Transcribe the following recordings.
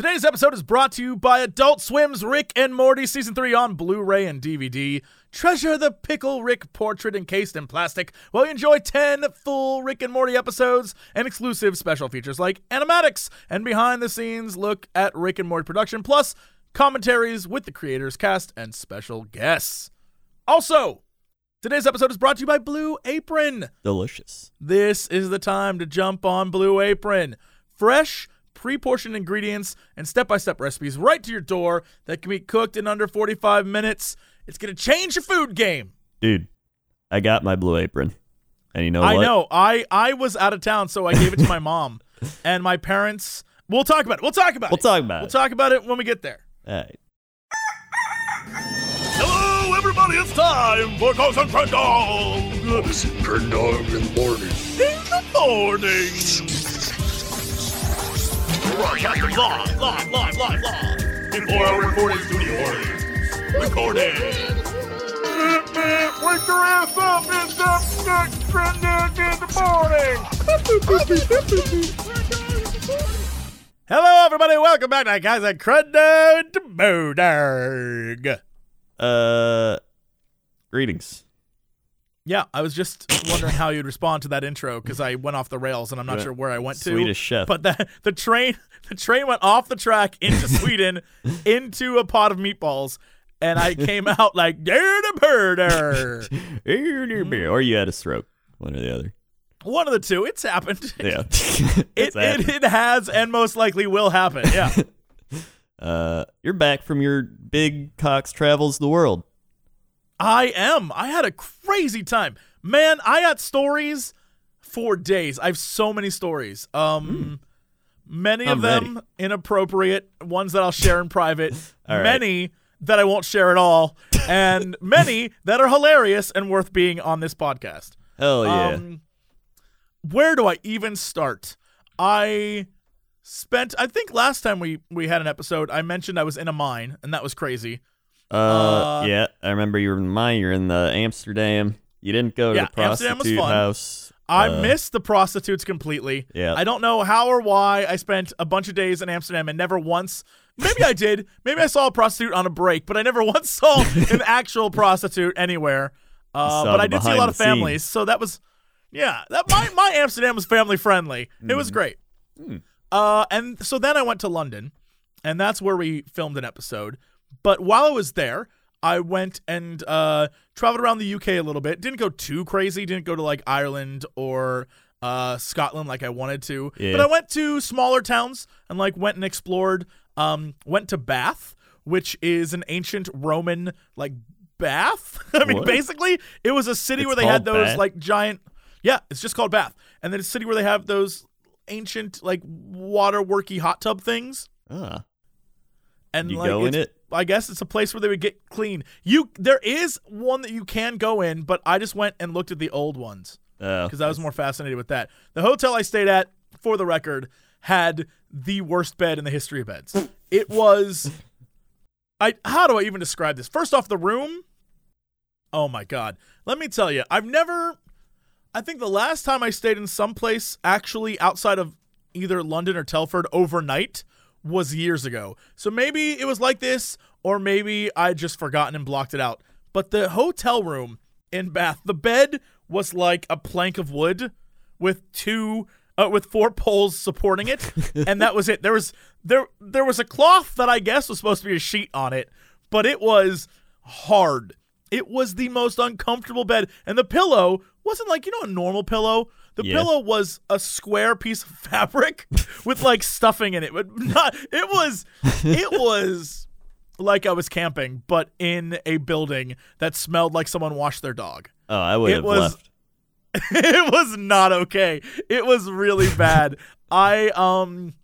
Today's episode is brought to you by Adult Swim's Rick and Morty Season 3 on Blu ray and DVD. Treasure the Pickle Rick portrait encased in plastic while you enjoy 10 full Rick and Morty episodes and exclusive special features like animatics and behind the scenes look at Rick and Morty production, plus commentaries with the creators, cast, and special guests. Also, today's episode is brought to you by Blue Apron. Delicious. This is the time to jump on Blue Apron. Fresh, pre portioned ingredients and step by step recipes right to your door that can be cooked in under 45 minutes. It's going to change your food game. Dude, I got my blue apron. And you know I what? know. I, I was out of town, so I gave it to my mom. And my parents. We'll talk about it. We'll talk about it. We'll talk about it. We'll talk about it when we get there. All right. Hello, everybody. It's time for Ghost and Friend Dog This is Trend Dog in the morning. in the morning. Broadcasting live, live, live, live, live. In four hour recording studios. Recording. Wake your ass up! It's the next in the morning. Hello, everybody. Welcome back to Guys at Credit Modag. Uh, greetings. Yeah, I was just wondering how you'd respond to that intro because I went off the rails and I'm not sure where I went to. Swedish chef. But the the train the train went off the track into Sweden into a pot of meatballs, and I came out like "Dare the murder. or you had a stroke. One or the other. One of the two. It's happened. Yeah. It, It's it happened. it has and most likely will happen. Yeah. uh, you're back from your big Cox travels the world. I am. I had a crazy time. Man, I got stories for days. I have so many stories. Um many of I'm them inappropriate, ones that I'll share in private, right. many that I won't share at all, and many that are hilarious and worth being on this podcast. Hell yeah. Um, where do I even start? I spent I think last time we we had an episode I mentioned I was in a mine and that was crazy. Uh, uh, yeah. I remember you were in mine. You're in the Amsterdam. You didn't go to Yeah, the Amsterdam prostitute house. I Uh, missed the prostitutes completely. Yeah. I don't know how or why I spent a bunch of days in Amsterdam and never once. Maybe I did. Maybe I saw a prostitute on a break, but I never once saw an actual prostitute anywhere. Uh, but I did see a lot of families, so that was, yeah. That my my Amsterdam was family friendly. It Mm-hmm. was great. Hmm. Uh, and so then I went to London, and that's where we filmed an episode. But while I was there, I went and uh, traveled around the UK a little bit. Didn't go too crazy. Didn't go to like Ireland or uh, Scotland like I wanted to. Yeah. But I went to smaller towns and like went and explored. Um, went to Bath, which is an ancient Roman like bath. I mean, What? basically, it was a city It's where they had those Bath? like giant. Yeah, it's just called Bath, and then a city where they have those ancient like water worky hot tub things. Ah, And you like, go in it. I guess it's a place where they would get clean. You there is one that you can go in, but I just went and looked at the old ones Oh, because I was more fascinated with that. The hotel I stayed at, for the record, had the worst bed in the history of beds. It was I how do I even describe this? First off, the room. Oh my god. Let me tell you, I've never I think the last time I stayed in some place actually outside of either London or Telford overnight was years ago. So maybe it was like this, or maybe I'd just forgotten and blocked it out. But the hotel room in Bath, the bed was like a plank of wood with two uh, with four poles supporting it, and that was it. There was there there was a cloth that I guess was supposed to be a sheet on it, but it was hard. It was the most uncomfortable bed, and the pillow wasn't like you know a normal pillow. The Yeah. pillow was a square piece of fabric with like stuffing in it, but not. It was it was like I was camping, but in a building that smelled like someone washed their dog oh, I would it have was- left. it was not okay. It was really bad. I um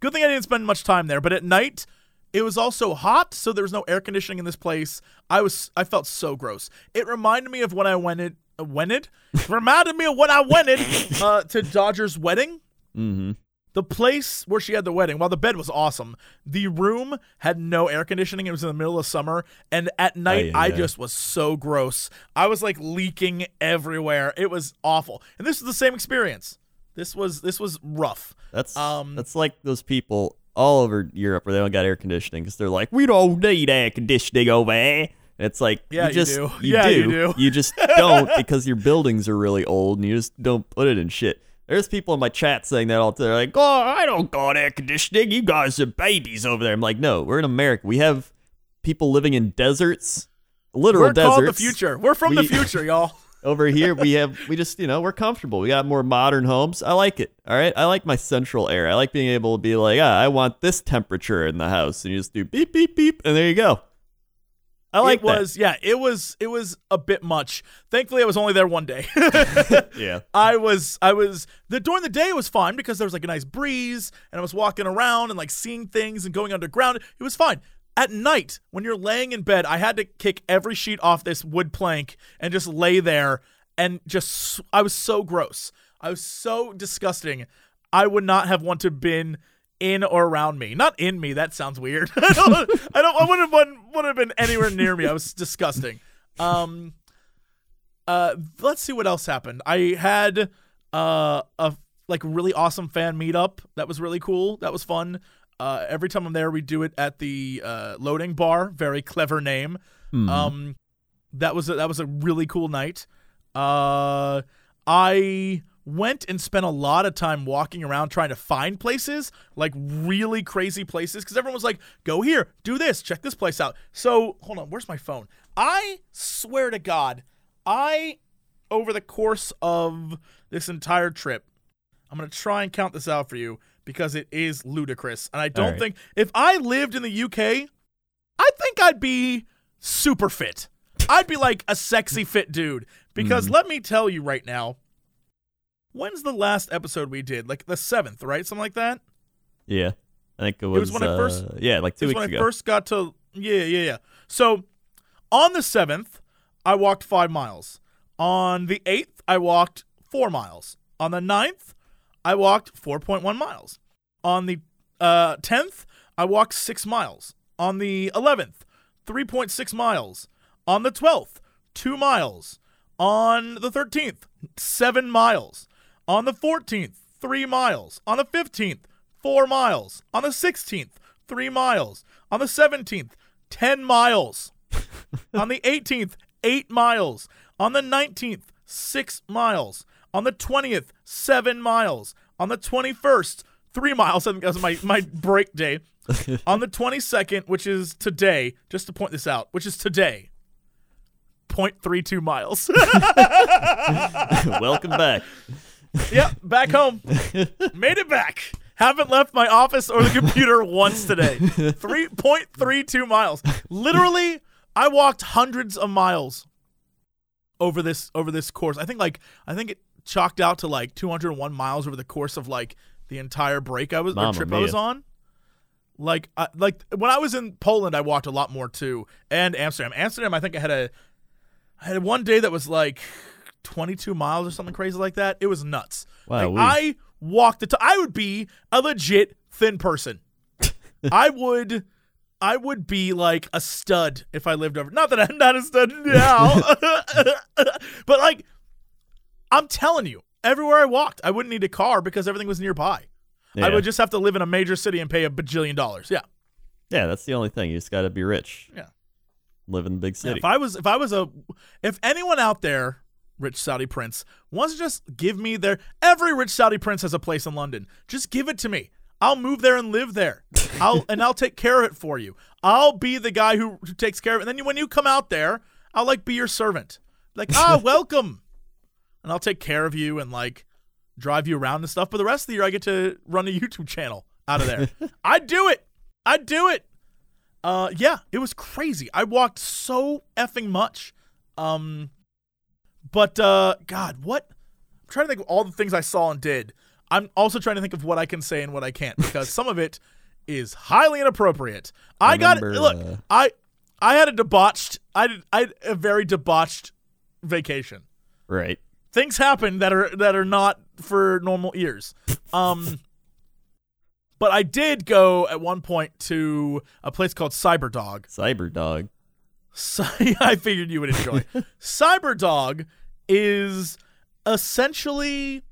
good thing I didn't spend much time there, but at night it was also hot, so there was no air conditioning in this place. I was I felt so gross. It reminded me of when I went it it reminded me of when I went uh, to Dodger's wedding. Mm-hmm. The place where she had the wedding, while the bed was awesome, the room had no air conditioning. It was in the middle of summer, and at night I ay. just was so gross. I was like leaking everywhere. It was awful. And this was the same experience. This was this was rough. That's Um, that's like those people all over Europe where they don't got air conditioning because they're like, we don't need air conditioning over here. It's like, Yeah, you just, do. Yeah, you do. You just don't because your buildings are really old and you just don't put it in shit. There's people in my chat saying that all the time. Like, oh, I don't got air conditioning. You guys are babies over there. I'm like, no, we're in America. We have people living in deserts, literal We're deserts. called the future. We're from the future, y'all. Over here, we have we just you know we're comfortable. We got more modern homes. I like it. All right, I like my central air. I like being able to be like, ah, I want this temperature in the house, and you just do beep beep beep, and there you go. I like it was yeah, it was it was a bit much. Thankfully, I was only there one day. Yeah, I was I was the during the day it was fine because there was like a nice breeze and I was walking around and like seeing things and going underground. It was fine. At night, when you're laying in bed, I had to kick every sheet off this wood plank and just lay there and just I was so gross. I was so disgusting. I would not have wanted been in or around me. Not in me. That sounds weird. I don't. I don't. I wouldn't have would have been anywhere near me. I was disgusting. Um. Uh. Let's see what else happened. I had uh a like really awesome fan meetup. That was really cool. That was fun. Uh, every time I'm there, we do it at the uh, loading bar. Very clever name. Um, that was a, that was a really cool night. Uh, I went and spent a lot of time walking around trying to find places, like really crazy places, because everyone was like, "Go here, do this, check this place out." So hold on, where's my phone? I swear to God, I over the course of this entire trip, I'm gonna try and count this out for you because it is ludicrous, and I don't right. think if I lived in the UK, I think I'd be super fit. I'd be like a sexy fit dude because mm-hmm. let me tell you right now. When's the last episode we did? Like the seventh, right? Something like that. yeah. I think it was, It was when I first- uh, yeah, like two is weeks when ago. I first got to yeah, yeah, yeah. So on the seventh, I walked five miles. On the eighth, I walked four miles. On the ninth, I walked four point one miles. On the uh, tenth, I walked six miles. On the eleventh, three point six miles. On the twelfth, two miles. On the thirteenth, seven miles. On the fourteenth, three miles. On the fifteenth, four miles. On the 16th, three miles. On the 17th, 10 miles. on the 18th, eight miles. On the 19th, six miles. On the 20th, seven miles. On the 21st, three miles. I think that was my, my break day. on the 22nd, which is today, just to point this out, which is today, 0.32 miles. Welcome back. Yep, back home. Made it back. Haven't left my office or the computer once today. 3.32 miles. Literally, I walked hundreds of miles over this over this course. I think like I think it chalked out to like 201 miles over the course of like the entire break I was or Mamma trip I was on. Like I, like when I was in Poland, I walked a lot more too, and Amsterdam. Amsterdam, I think I had a I had one day that was like 22 miles or something crazy like that. It was nuts. Wow, Like, I walked the. T- I would be a legit thin person. I would. I would be like a stud if I lived over. Not that I'm not a stud now, but like, I'm telling you, everywhere I walked, I wouldn't need a car because everything was nearby. I would just have to live in a major city and pay a bajillion dollars. Yeah. Yeah, that's the only thing. You just got to be rich. Yeah. Live in the big Yeah, city. if I was if I was a if anyone out there, rich Saudi prince, wants to just give me their every rich Saudi prince has a place in London. Just give it to me. I'll move there and live there. I'll and I'll take care of it for you. I'll be the guy who, who takes care of it. And then when you come out there, I'll like be your servant. Like, ah, welcome. And I'll take care of you and like drive you around and stuff. But the rest of the year I get to run a YouTube channel out of there. I'd do it. I'd do it. Uh, yeah, it was crazy. I walked so effing much. Um, but uh, God, what? I'm trying to think of all the things I saw and did. I'm also trying to think of what I can say and what I can't because some of it is highly inappropriate. I, got remember, look. uh, I I had a debauched. I did. I had a very debauched vacation. right. Things happen that are that are not for normal ears. Um. But I did go at one point to a place called Cyberdog. Cyberdog. I figured you would enjoy. Cyberdog is essentially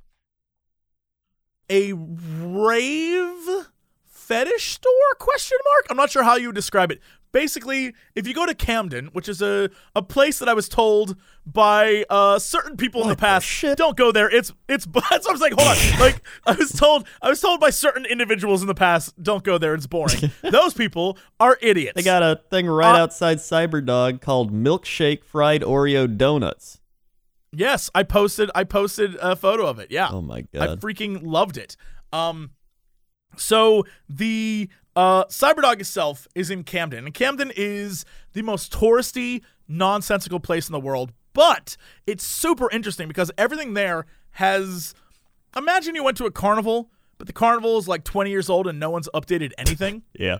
a rave fetish store? Question mark? I'm not sure how you would describe it basically if you go to camden which is a, a place that i was told by uh, certain people in the What the past don't go there. It's it's that's what i was like hold on. Like i was told i was told by certain individuals in the past don't go there. It's boring. Those people are idiots. They got a thing right Uh, outside Cyberdog called Milkshake Fried Oreo Donuts. yes i posted i posted a photo of it. Yeah. Oh my god. I freaking loved it. Um, so the uh, Cyberdog itself is in Camden, and Camden is the most touristy, nonsensical place in the world. But it's super interesting because everything there has. Imagine you went to a carnival, but the carnival is like 20 years old and no one's updated anything. yeah.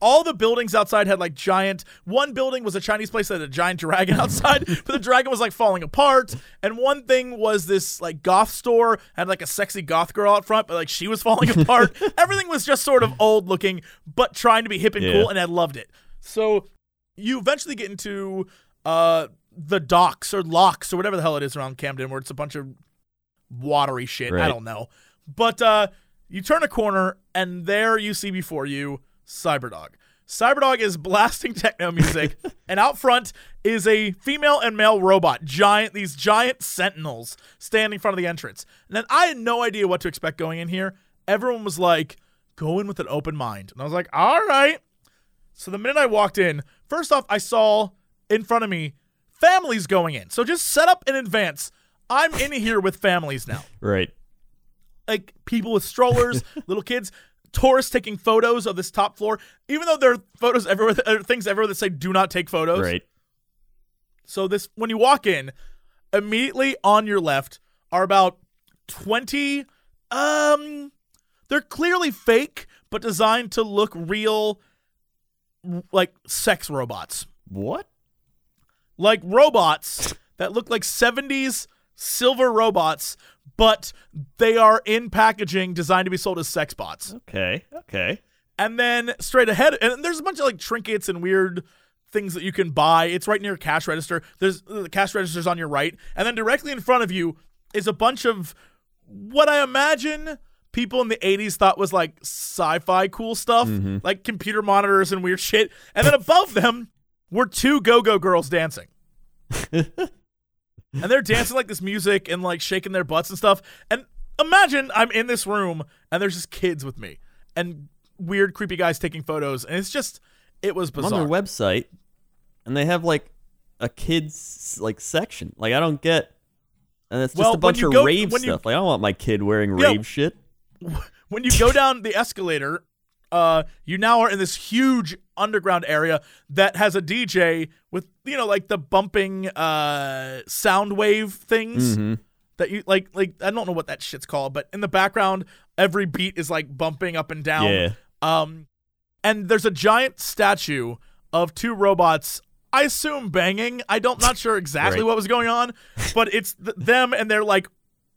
All the buildings outside had like giant. One building was a Chinese place that had a giant dragon outside, but the dragon was like falling apart. And one thing was this like goth store had like a sexy goth girl out front, but like she was falling apart. Everything was just sort of old looking, but trying to be hip and Yeah. cool, and I loved it. So you eventually get into uh the docks or locks or whatever the hell it is around Camden, where it's a bunch of watery shit. I don't know. But uh you turn a corner and there you see before you Cyberdog. Cyberdog is blasting techno music, and out front is a female and male robot, giant these giant sentinels standing in front of the entrance. And then I had no idea what to expect going in here. Everyone was like, "Go in with an open mind," and I was like, "All right." So the minute I walked in, first off, I saw in front of me families going in. So just set up in advance. I'm in here with families now Right. like people with strollers, little kids, tourists taking photos of this top floor. Even though there are photos everywhere, there are things everywhere that say "Do not take photos." Right. So this, when you walk in, immediately on your left are about twenty. Um, they're clearly fake, but designed to look real, like sex robots What? like robots that look like 70s silver robots, but they are in packaging designed to be sold as sex bots. Okay. Okay. And then straight ahead, and there's a bunch of like trinkets and weird things that you can buy. It's right near cash register. There's uh, the cash registers on your right, and then directly in front of you is a bunch of what I imagine people in the 80s thought was like sci-fi cool stuff, mm-hmm. like computer monitors and weird shit. And then above them were two go-go girls dancing. and they're dancing like this music and like shaking their butts and stuff. And imagine I'm in this room and there's just kids with me and weird creepy guys taking photos and it's just it was I'm bizarre. on their website, and they have like a kids like section. Like I don't get, and it's just Well, a bunch of go- rave when you- stuff. like I don't want my kid wearing Yeah. rave shit. when you go down the escalator, uh, you now are in this huge underground area that has a DJ with you know like the bumping uh sound wave things Mm-hmm. that you like like I don't know what that shit's called, but in the background every beat is like bumping up and down. Yeah. Um, and there's a giant statue of two robots. I assume banging. I don't not sure exactly Right. what was going on, but it's th- them and they're like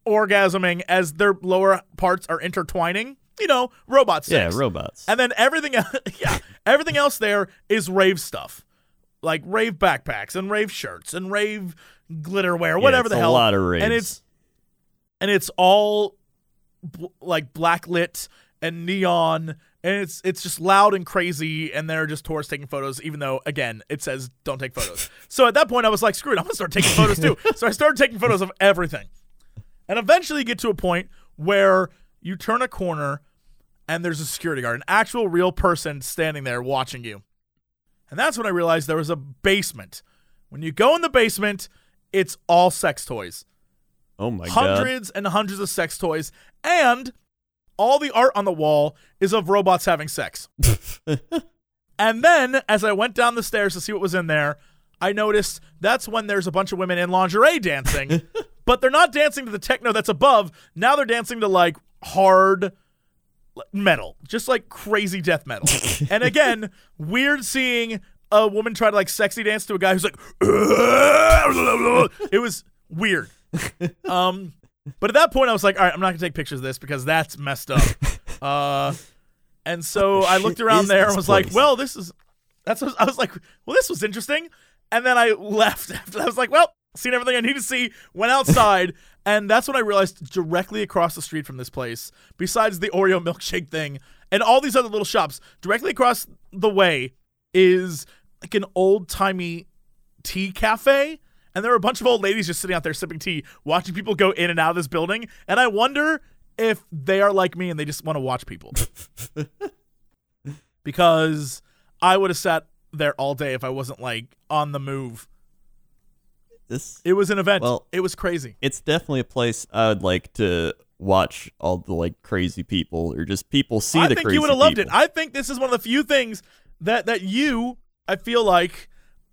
orgasming as their lower parts are intertwining. You know, robot Yeah, robots. And then everything, el- yeah, everything else there is rave stuff, like rave backpacks and rave shirts and rave glitter wear, Yeah, whatever it's the a hell. lot of raves. and it's and it's all bl- like black lit and neon, and it's it's just loud and crazy, and they're just tourists taking photos. Even though again, it says don't take photos. so at that point, I was like, screw it, I'm gonna start taking photos too. so I started taking photos of everything, and eventually you get to a point where you turn a corner and there's a security guard, an actual real person standing there watching you. And that's when I realized there was a basement. When you go in the basement, it's all sex toys. oh my god. hundreds and hundreds of sex toys, and all the art on the wall is of robots having sex. and then, as I went down the stairs to see what was in there, I noticed that's when there's a bunch of women in lingerie dancing, but they're not dancing to the techno that's above. Now they're dancing to like hard metal, just like crazy death metal. and again, weird seeing a woman try to like sexy dance to a guy who's like, it was weird. Um, but at that point, I was like, all right, I'm not gonna take pictures of this because that's messed up. Uh, and so I looked around there and was like, well, this is that's what I was like, well, this was interesting. And then I left. After I was like, well, seen everything I need to see. Went outside, and that's when I realized directly across the street from this place, besides the Oreo milkshake thing, and all these other little shops directly across the way is like an old timey tea cafe. And there are a bunch of old ladies just sitting out there sipping tea, watching people go in and out of this building. And I wonder if they are like me and they just want to watch people. because I would have sat there all day if I wasn't like on the move. This It was an event. Well- it was crazy. it's definitely a place I would like to watch all the like crazy people or just people see I the think you would have loved it. I think this is one of the few things that that you, I feel like,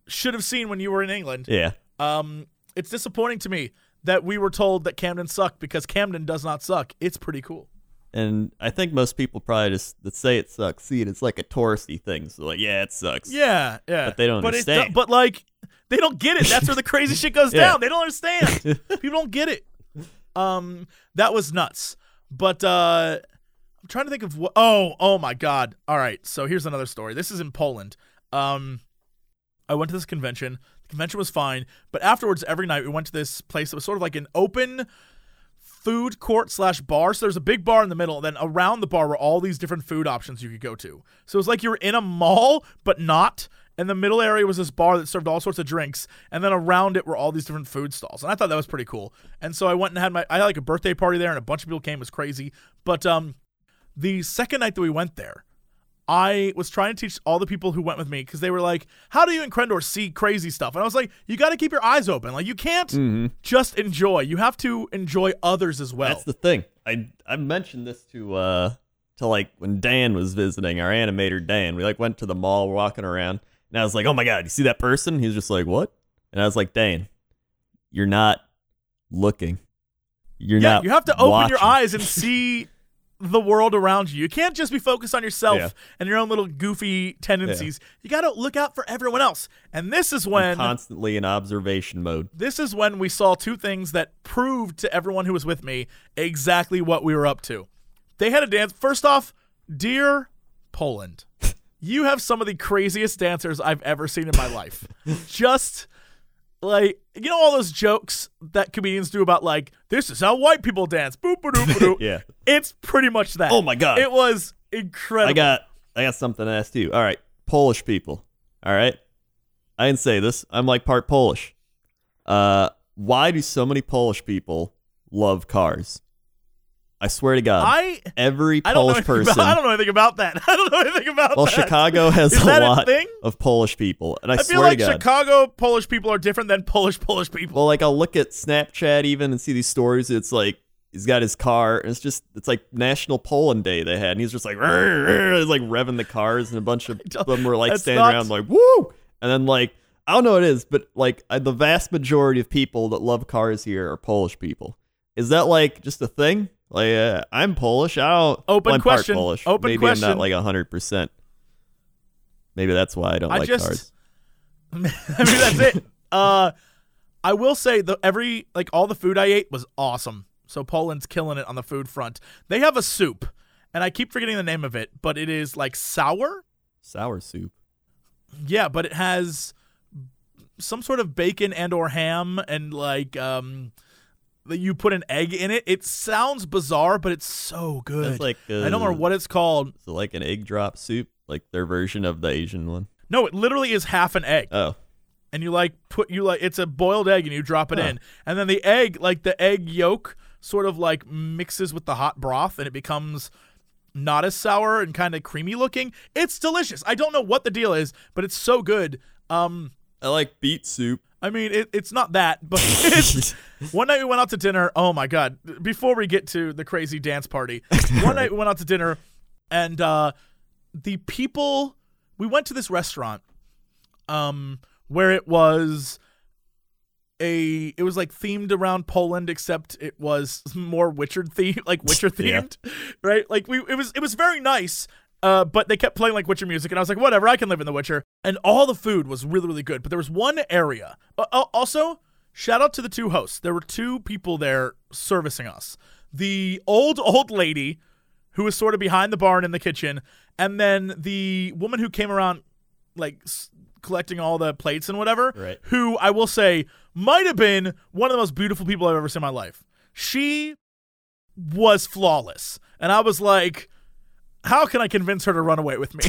should have seen when you were in England. yeah. Um, it's disappointing to me that we were told that Camden sucked because Camden does not suck. It's pretty cool. And I think most people probably just that say it sucks see it as like a touristy thing. So like, yeah, it sucks. Yeah, yeah. But they don't But, it's understand. but like, they don't get it. That's where the crazy shit goes Yeah. down. They don't understand. People don't get it. Um, that was nuts. But uh, I'm trying to think of what. Oh, oh my god. All right. So here's another story. This is in Poland. Um, I went to this convention. The convention was fine, but afterwards, every night we went to this place that was sort of like an open food court slash bar. So there's a big bar in the middle, and then around the bar were all these different food options you could go to. So it was like you were in a mall, but not. And the middle area was this bar that served all sorts of drinks, and then around it were all these different food stalls. And I thought that was pretty cool. And so I went and had my I had like a birthday party there, and a bunch of people came. It was crazy. But um, the second night that we went there, I was trying to teach all the people who went with me because they were like, "How do you in Krendor see crazy stuff?" And I was like, "You got to keep your eyes open. Like you can't just enjoy. You have to enjoy others as well." That's the thing. I I mentioned this to uh to like when Dan was visiting our animator Dan. We like went to the mall, we're walking around, and I was like, "Oh my god, you see that person?" He's just like, "What?" And I was like, Dane, you're not looking. You're yeah, not. you have to open your eyes and see the world around you. You can't just be focused on yourself Yeah. and your own little goofy tendencies. You got to look out for everyone else. And this is when I'm constantly in observation mode. this is when we saw two things that proved to everyone who was with me exactly what we were up to. They had a dance. First off, dear Poland, you have some of the craziest dancers I've ever seen in my life. Just like you know all those jokes that comedians do about like this is how white people dance. Boop boop boop boop. Yeah. It's pretty much that. Oh my God. It was incredible. I got I got something to ask you. All right, Polish people. All right, I didn't say this. I'm like part Polish. Uh, why do so many Polish people love cars? I swear to God, I every I don't know Polish person. about, I don't know anything about that. I don't know anything about well, that. Well, Chicago has Is a a lot thing? of Polish people, and I, I swear feel like to God. Chicago Polish people are different than Polish Polish people. Well, like I'll look at Snapchat even and see these stories. It's like he's got his car, and it's just it's like National Poland Day they had, and he's just like "Rrr, rrr," he's like revving the cars, and a bunch of them were like standing not- around like woo, and then like I don't know what it is, but like I, the vast majority of people that love cars here are Polish people. Is that like just a thing? Like uh, I'm Polish. I don't. Open well, I'm part question. Polish. Open Maybe question. I'm not like hundred percent. Maybe that's why I don't I like just, cars. I mean, that's it. Uh, I will say the every like all the food I ate was awesome. So Poland's killing it on the food front. They have a soup, and I keep forgetting the name of it, but it is like sour. Sour soup. Yeah, but it has some sort of bacon and or ham and like um that you put an egg in it. It sounds bizarre, but it's so good. That's like I don't uh, remember what it's called. Is it like an egg drop soup, like their version of the Asian one? No, it literally is half an egg. Oh, and you like put you like it's a boiled egg and you drop it Huh. in and then the egg like the egg yolk sort of like mixes with the hot broth and it becomes not as sour and kind of creamy looking it's delicious i don't know what the deal is but it's so good um I like beet soup. I mean it, it's not that but one night we went out to dinner. Oh my god. Before we get to the crazy dance party one night we went out to dinner and uh the people we went to this restaurant um where it was a it was like themed around Poland except it was more Witcher theme like Witcher Yeah. themed right? Like we it was it was very nice uh, but they kept playing like Witcher music, and I was like, whatever, I can live in The Witcher. And all the food was really, really good. But there was one area. Uh, also, shout out to the two hosts. There were two people there servicing us. The old, old lady who was sort of behind the barn in the kitchen, and then the woman who came around, like s- collecting all the plates and whatever. Right. Who I will say might have been one of the most beautiful people I've ever seen in my life. She was flawless, and I was like, how can I convince her to run away with me?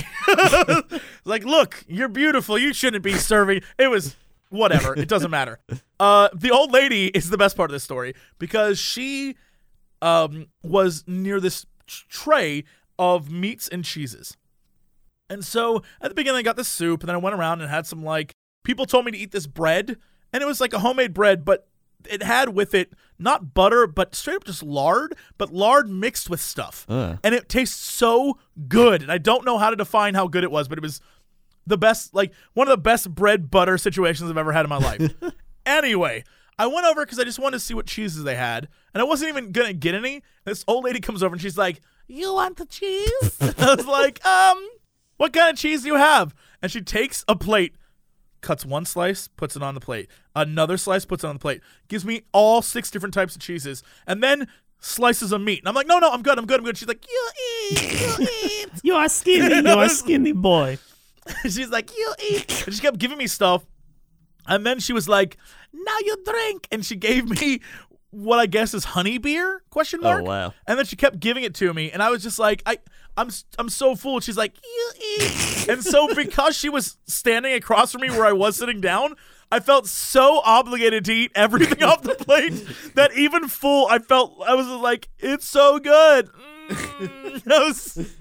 like, look, you're beautiful. You shouldn't be serving. It was whatever. It doesn't matter. Uh, the old lady is the best part of this story because she um, was near this tray of meats and cheeses. And so at the beginning, I got the soup, and then I went around and had some like people told me to eat this bread, and it was like a homemade bread, but it had with it not butter, but straight up just lard, but lard mixed with stuff. Uh. And it tastes so good. And I don't know how to define how good it was, but it was the best, like one of the best bread butter situations I've ever had in my life. anyway, I went over because I just wanted to see what cheeses they had, and I wasn't even gonna get any. This old lady comes over and she's like, "You want the cheese?" I was like, "Um, what kind of cheese do you have?" And she takes a plate, cuts one slice, puts it on the plate, another slice, puts it on the plate, gives me all six different types of cheeses, and then slices of meat. And I'm like, "No, no, I'm good, I'm good, I'm good." She's like, "You eat, you eat." You are skinny. You are skinny boy. She's like, you eat. And she kept giving me stuff. And then she was like, now you drink. And she gave me what I guess is honey beer? Question Oh, mark. wow. And then she kept giving it to me, and I was just like, I, I'm, I'm so full. She's like, and so because she was standing across from me where I was sitting down, I felt so obligated to eat everything off the plate that even full, I felt I was like, it's so good. Mm. I was,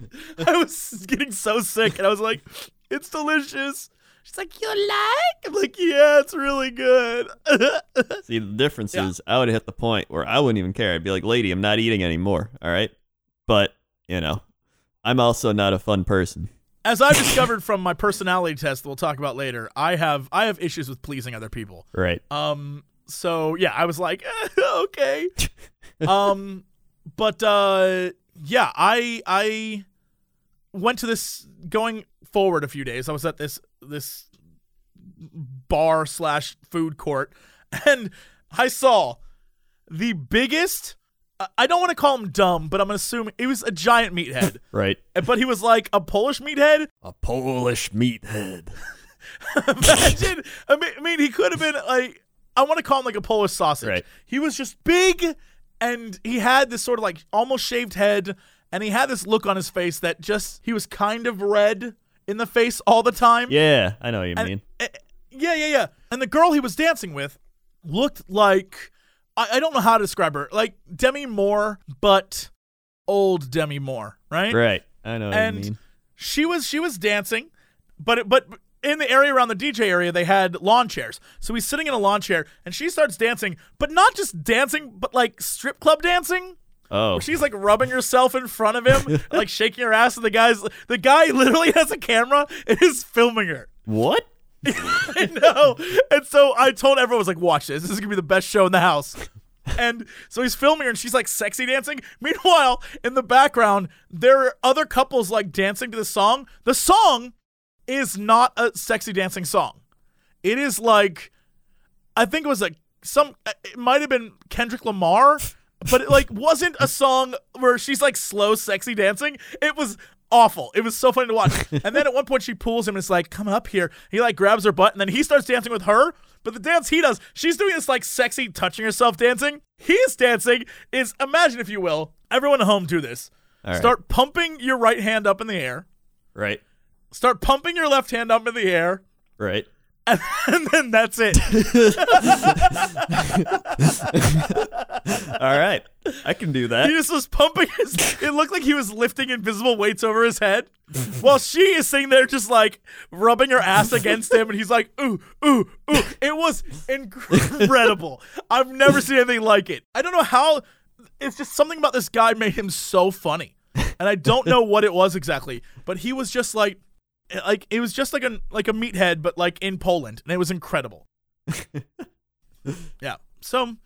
I was getting so sick, and I was like, it's delicious. She's like, you like? I'm like, yeah, it's really good. See, the difference is I would have hit the point where I wouldn't even care. I'd be like, lady, I'm not eating anymore. All right. But, you know, I'm also not a fun person. As I discovered from my personality test that we'll talk about later, I have I have issues with pleasing other people. Right. Um so yeah, I was like, okay. um but uh yeah, I I went to this going forward a few days. I was at this this bar slash food court and I saw the biggest I- don't want to call him dumb, but I'm gonna assume it was a giant meathead. Right. but he was like a Polish meathead A Polish meathead. Imagine. I mean, I mean, he could have been like. I want to call him like a Polish sausage. Right. He was just big, and he had this sort of like almost shaved head, and he had this look on his face that just he was kind of red in the face all the time. Yeah, I know what you And- mean. eh, yeah, yeah, yeah. And the girl he was dancing with looked like I, I don't know how to describe her, like Demi Moore, but old Demi Moore, right? Right. I know what and you mean. she was she was dancing, but it, but in the area around the DJ area they had lawn chairs. So he's sitting in a lawn chair and she starts dancing, but not just dancing, but like strip club dancing. Oh. She's like rubbing herself in front of him, like shaking her ass, and the guy's the guy literally has a camera and is filming her. What? I know. And so I told everyone, I was like, watch this. This is going to be the best show in the house. And so he's filming her and she's like sexy dancing. Meanwhile, in the background, there are other couples like dancing to the song. The song is not a sexy dancing song. It is like, I think it was like some, it might have been Kendrick Lamar, but it like wasn't a song where she's like slow, sexy dancing. It was awful. It was so funny to watch. And then at one point she pulls him and it's like, come up here. He like grabs her butt and then he starts dancing with her. But the dance he does, she's doing this like sexy touching herself dancing. He's dancing is imagine if you will, everyone at home do this. All right. Start pumping your right hand up in the air. Right. Start pumping your left hand up in the air. Right. And, then that's it. All right. I can do that. He just was pumping his. It looked like he was lifting invisible weights over his head, while she is sitting there just like rubbing her ass against him, and he's like, "Ooh, ooh, ooh." It was incredible. I've never seen anything like it. I don't know how. It's just something about this guy made him so funny, and I don't know what it was exactly, but he was just like, like it was just like a like a meathead, but like in Poland, and it was incredible. yeah. So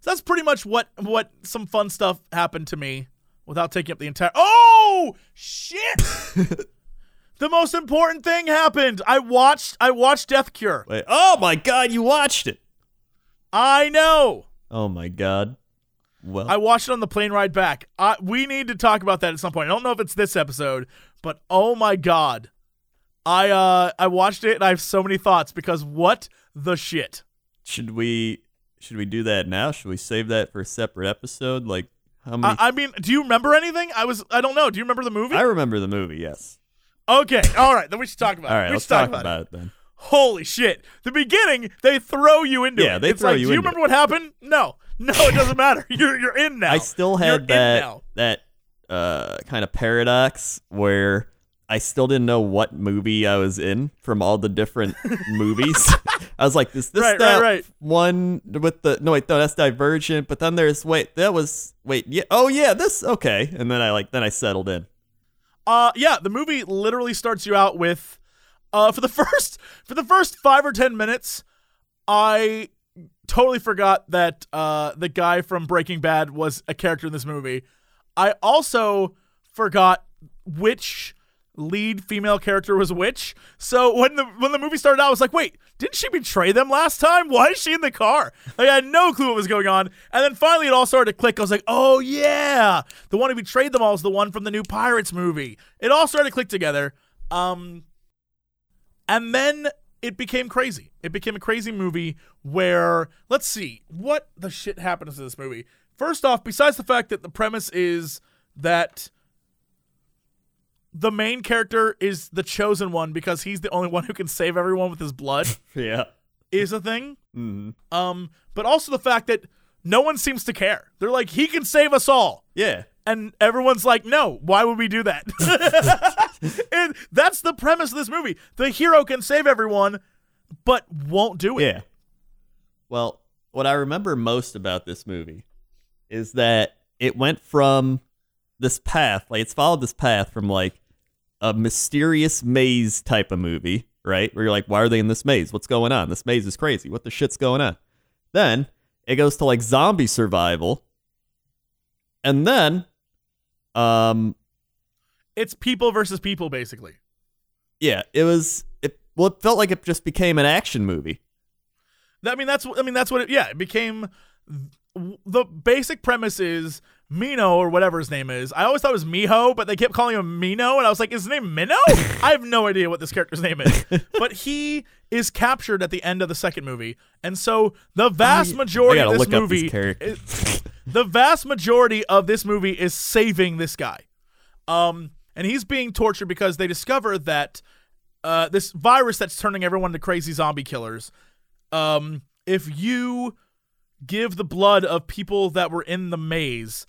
so that's pretty much what what some fun stuff happened to me without taking up the entire Oh shit. the most important thing happened. I watched I watched Death Cure. Wait. Oh my god, you watched it. I know. Oh my god. Well, I watched it on the plane ride back. I, we need to talk about that at some point. I don't know if it's this episode, but oh my god. I uh I watched it and I have so many thoughts because what the shit. should we should we do that now? Should we save that for a separate episode? Like, How many? I, I mean, do you remember anything? I was I don't know. Do you remember the movie? I remember the movie. Yes. okay, all right. Then we should talk about All it. right, we let's should talk, talk about, it. about it then. Holy shit! The beginning, they throw you into it. Yeah, it. they it's throw like, you do you remember what happened? No, no, it doesn't matter. You're you're in now. I still You're had that that uh, kind of paradox where I still didn't know what movie I was in from all the different movies. I was like, "Is this Right, right, that right. one with the no wait no that's Divergent?" But then there's wait that was wait yeah oh yeah this okay, and then I like then I settled in. Uh, yeah, the movie literally starts you out with, uh, for the first for the first five or ten minutes, I totally forgot that uh the guy from Breaking Bad was a character in this movie. I also forgot which lead female character was which. So when the when the movie started out, I was like, wait, didn't she betray them last time? Why is she in the car? Like I had no clue what was going on. And then finally it all started to click. I was like, oh yeah. The one who betrayed them all is the one from the new Pirates movie. It all started to click together. Um and then it became crazy. It became a crazy movie where let's see what the shit happens to this movie. First off, besides the fact that the premise is that the main character is the chosen one because he's the only one who can save everyone with his blood Yeah. is a thing. hmm Um, but also the fact that no one seems to care. They're like, he can save us all. Yeah. And everyone's like, no, why would we do that? and that's the premise of this movie. The hero can save everyone, but won't do it. Yeah. Well, what I remember most about this movie is that it went from this path, like it's followed this path from like a mysterious maze type of movie, right? Where you're like, why are they in this maze? What's going on? This maze is crazy. What the shit's going on? Then it goes to like zombie survival. And then um It's people versus people, basically. yeah, it was it well it felt like it just became an action movie. I mean, that's I mean that's what it. Yeah, it became. The basic premise is Mino or whatever his name is. I always thought it was Miho, but they kept calling him Mino, and I was like, "Is his name Minnow?" I have no idea what this character's name is, but he is captured at the end of the second movie, and so the vast I majority gotta of this movie, is- the vast majority of this movie is saving this guy. Um, and he's being tortured because they discover that uh, this virus that's turning everyone to crazy zombie killers. Um, if you give the blood of people that were in the maze,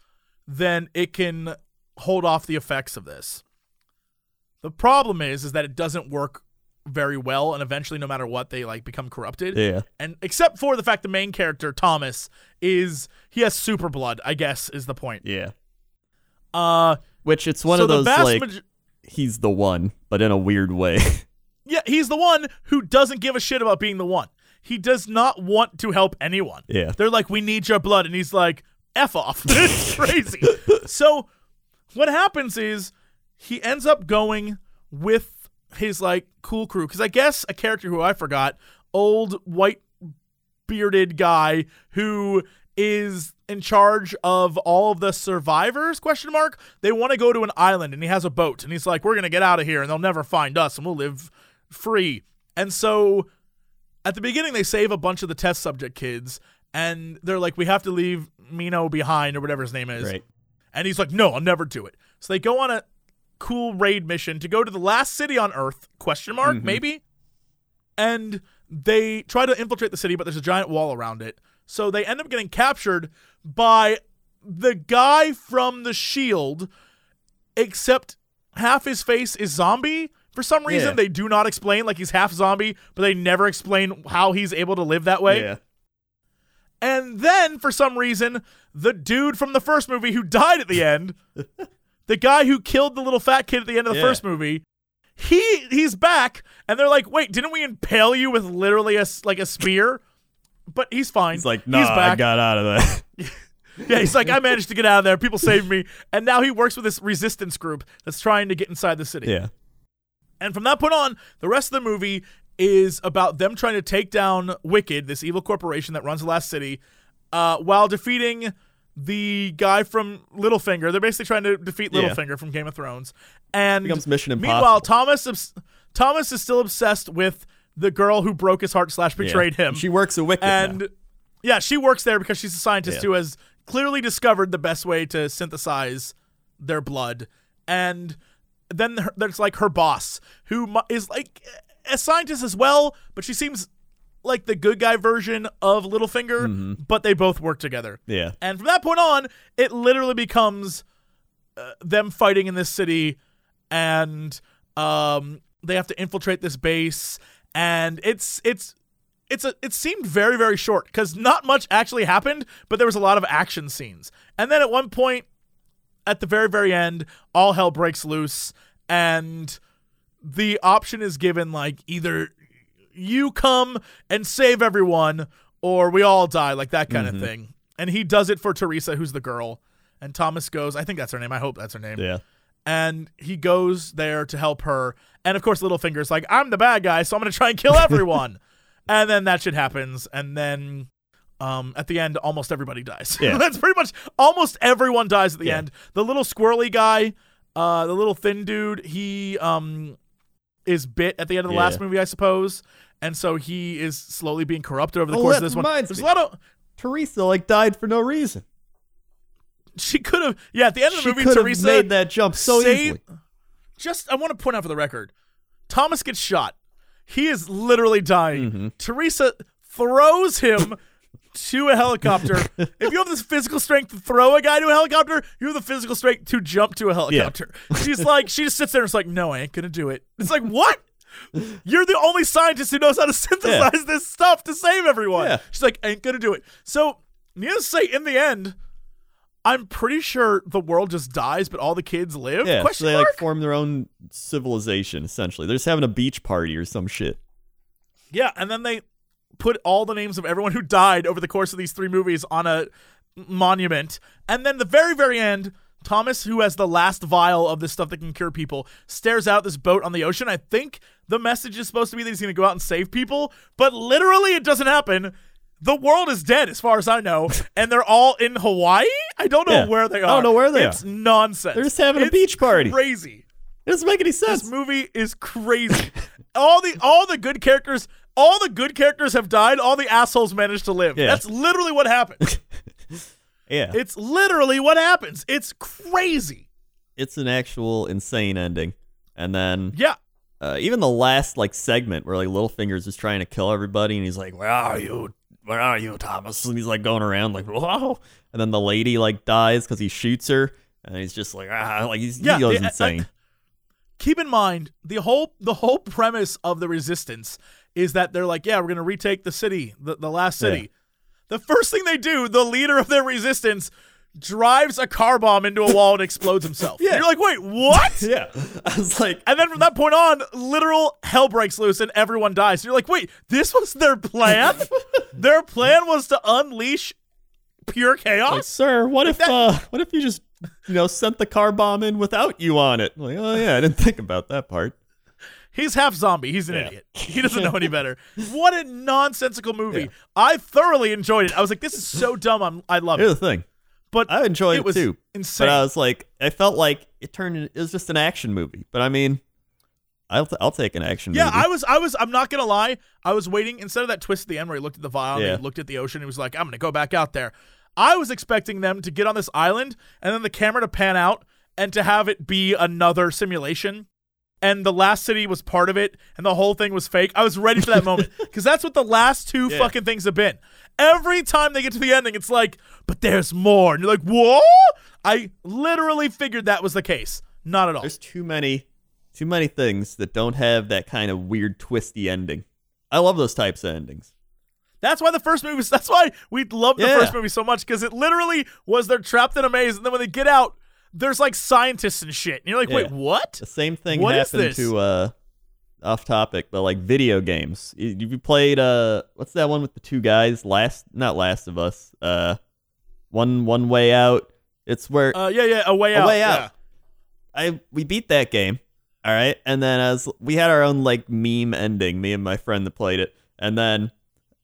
then it can hold off the effects of this. The problem is, is that it doesn't work very well, and eventually, no matter what, they like become corrupted. Yeah. And except for the fact the main character Thomas is he has super blood, I guess is the point. Yeah. Uh, Which it's one so of those like maj- he's the one, but in a weird way. yeah, he's the one who doesn't give a shit about being the one. He does not want to help anyone. Yeah. They're like, we need your blood. And he's like, F off. it's crazy. so what happens is he ends up going with his like cool crew. Cause I guess a character who I forgot, old white bearded guy who is in charge of all of the survivors question mark they want to go to an island and he has a boat and he's like we're gonna get out of here and they'll never find us and we'll live free and so at the beginning they save a bunch of the test subject kids and they're like we have to leave mino behind or whatever his name is right. and he's like, no, I'll never do it. So they go on a cool raid mission to go to the last city on Earth, question mark, Mhm. maybe. And they try to infiltrate the city, but there's a giant wall around it. So they end up getting captured by the guy from the shield, except half his face is zombie. For some reason, Yeah. they do not explain, like he's half zombie, but they never explain how he's able to live that way. Yeah. And then, for some reason, the dude from the first movie who died at the end, the guy who killed the little fat kid at the end of the Yeah. first movie, he he's back, and they're like, "Wait, didn't we impale you with literally a like a spear?" But he's fine. He's like, nah, he's I got out of that. yeah, he's like, I managed to get out of there. People saved me, and now he works with this resistance group that's trying to get inside the city. yeah. And from that point on, the rest of the movie is about them trying to take down Wicked, this evil corporation that runs the last city, uh, while defeating the guy from Littlefinger. They're basically trying to defeat Yeah. Littlefinger from Game of Thrones. And Becomes Mission Impossible. meanwhile, Thomas obs- Thomas is still obsessed with the girl who broke his heart slash betrayed Yeah. him. She works at Wicked. now. and yeah, she works there because she's a scientist Yeah. who has clearly discovered the best way to synthesize their blood, and then there's like her boss, who is like a scientist as well, but she seems like the good guy version of Littlefinger, but they both work together. Yeah. And from that point on, it literally becomes uh, them fighting in this city, and um, they have to infiltrate this base. And it's it's it's a it seemed very very short because not much actually happened, but there was a lot of action scenes. And then at one point, at the very very end, all hell breaks loose, and the option is given like either you come and save everyone or we all die like that kind of thing. And he does it for teresa who's the girl. And thomas goes i think that's her name. I hope that's her name. Yeah. and he goes there to help her. And of course littlefinger's like i'm the bad guy so i'm gonna try and kill everyone. And then that shit happens. And then um, at the end almost everybody dies. Yeah. that's pretty much almost everyone dies at the Yeah. end. The little squirrely guy uh, the little thin dude he um, is bit at the end of the Yeah. last movie i suppose and so he is slowly being corrupted over the Oh, course of this one there's me. a lot of Teresa like died for no reason. she could have yeah at the end of the She movie could have teresa made that jump so save- easily. Just, I want to point out for the record, Thomas gets shot. He is literally dying. Mm-hmm. Teresa throws him to a helicopter. if you have this physical strength to throw a guy to a helicopter, you have the physical strength to jump to a helicopter. She's like, she just sits there and is like, no, I ain't gonna do it. It's like, what? You're the only scientist who knows how to synthesize this stuff to save everyone. Yeah. She's like, ain't gonna do it. So, needless to say, in the end, I'm pretty sure the world just dies, but all the kids live. Yeah, so they mark? like form their own civilization essentially. They're just having a beach party or some shit. Yeah, and then they put all the names of everyone who died over the course of these three movies on a monument. And then the very, very end, Thomas, who has the last vial of this stuff that can cure people, stares out this boat on the ocean. I think the message is supposed to be that he's going to go out and save people, but literally it doesn't happen. The world is dead, as far as I know, and they're all in Hawaii. I don't know Yeah. where they are. I don't know where they are. it's nonsense. They're just having a It's beach party. Crazy. It doesn't make any sense. This movie is crazy. all the all the good characters, all the good characters have died. All the assholes managed to live. Yeah. That's literally what happened. yeah. it's literally what happens. It's crazy. it's an actual insane ending. And then Yeah. uh, even the last like segment where like Littlefinger's just trying to kill everybody, and he's like, "Where are you? Where are you, Thomas?" And he's like going around like, "Whoa!" And then the lady like dies because he shoots her, and he's just like, "Ah!" Like he's, Yeah, he goes I- I- insane. Keep in mind the whole the whole premise of the resistance is that they're like, yeah, we're gonna retake the city, the, the last city. Yeah. The first thing they do, the leader of their resistance drives a car bomb into a wall and explodes himself. Yeah. You're like, wait, what? yeah, I was like, And then from that point on, literal hell breaks loose and everyone dies. You're like, wait, this was their plan? their plan was to unleash pure like, chaos? "Sir, what if that- uh, what if you just you know sent the car bomb in without you on it?" I'm like, oh yeah, I didn't think about that part. He's half zombie. He's an Yeah. idiot. He doesn't know any better. What a nonsensical movie. I thoroughly enjoyed it. I was like, this is so dumb. I'm, I love Here's it. the thing. But I enjoyed it it, too. insane. But I was like, I felt like it turned. It was just an action movie. But I mean, I'll t- I'll take an action yeah, movie. I was, I was, I'm not gonna lie. I was waiting instead of that twist at the end where he looked at the vial and he looked at the ocean. He was like, I'm gonna go back out there. I was expecting them to get on this island and then the camera to pan out and to have it be another simulation. And the last city was part of it, and the whole thing was fake. I was ready for that moment because that's what the last two Yeah. fucking things have been. Every time they get to the ending, it's like, but there's more, and you're like, whoa! I literally figured that was the case. Not at all. There's too many, too many things that don't have that kind of weird twisty ending. I love those types of endings. That's why the first movie. That's why we loved the Yeah. first movie so much because it literally was they're trapped in a maze, and then when they get out, there's like scientists and shit, and you're like, Yeah. wait, what? The same thing What happened to uh, off topic, but like video games. You, played uh, what's that one with the two guys? Last, not Last of Us. Uh, one one way out. It's where Uh, yeah, yeah, a way A out. Way yeah. Out. I we beat that game. All right, and then as we had our own like meme ending, me and my friend that played it, and then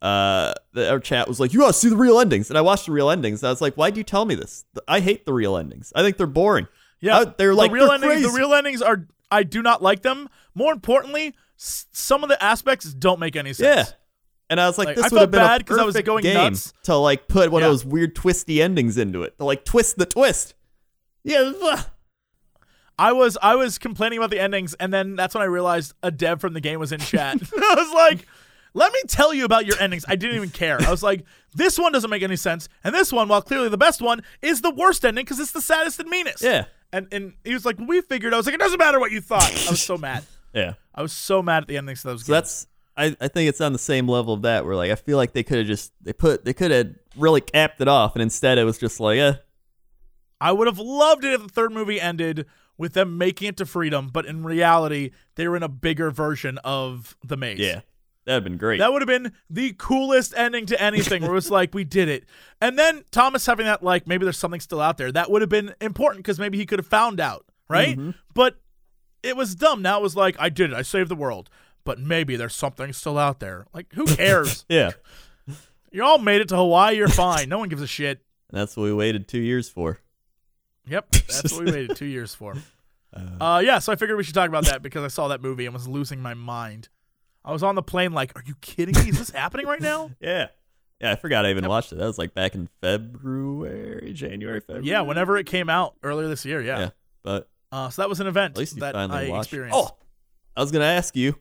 uh, the, our chat was like, "You gotta see the real endings," and I watched the real endings. And I was like, "Why do you tell me this? I hate the real endings. I think they're boring." Yeah, Uh, they're like the real they're endings. crazy. The real endings are. I do not like them. More importantly, s- some of the aspects don't make any sense. Yeah. And I was like, Like, this would have been bad a 'cause I was going game nuts. to like put one Yeah. of those weird twisty endings into it. To like twist the twist. Yeah. ugh. I was I was complaining about the endings, and then that's when I realized a dev from the game was in chat. I was like, "Let me tell you about your endings." I didn't even care. I was like, "This one doesn't make any sense," and this one, while clearly the best one, is the worst ending because it's the saddest and meanest. Yeah. And and he was like, "We figured." I was like, "It doesn't matter what you thought." I was so mad. Yeah. I was so mad at the endings of those So games. that's I, I think it's on the same level of that where like I feel like they could have just they put they could have really capped it off and instead it was just like eh I would have loved it if the third movie ended with them making it to freedom, but in reality, they were in a bigger version of the maze. yeah that'd been great That would have been the coolest ending to anything where it was like, we did it. And then Thomas having that, like, maybe there's something still out there. That would have been important because maybe he could have found out, right? But it was dumb. Now it was like, I did it. I saved the world. But maybe there's something still out there. Like, who cares? yeah you all made it to Hawaii. You're fine. No one gives a shit. that's what we waited two years for Yep. That's what we waited two years for. Uh, yeah, so I figured we should talk about that because I saw that movie and was losing my mind. I was on the plane like, are you kidding me? Is this happening right now? yeah yeah I forgot I even watched it that was like back in February January February Yeah, whenever it came out earlier this year. yeah but Uh, so that was an event at least you that finally I watched experienced. oh I was gonna ask you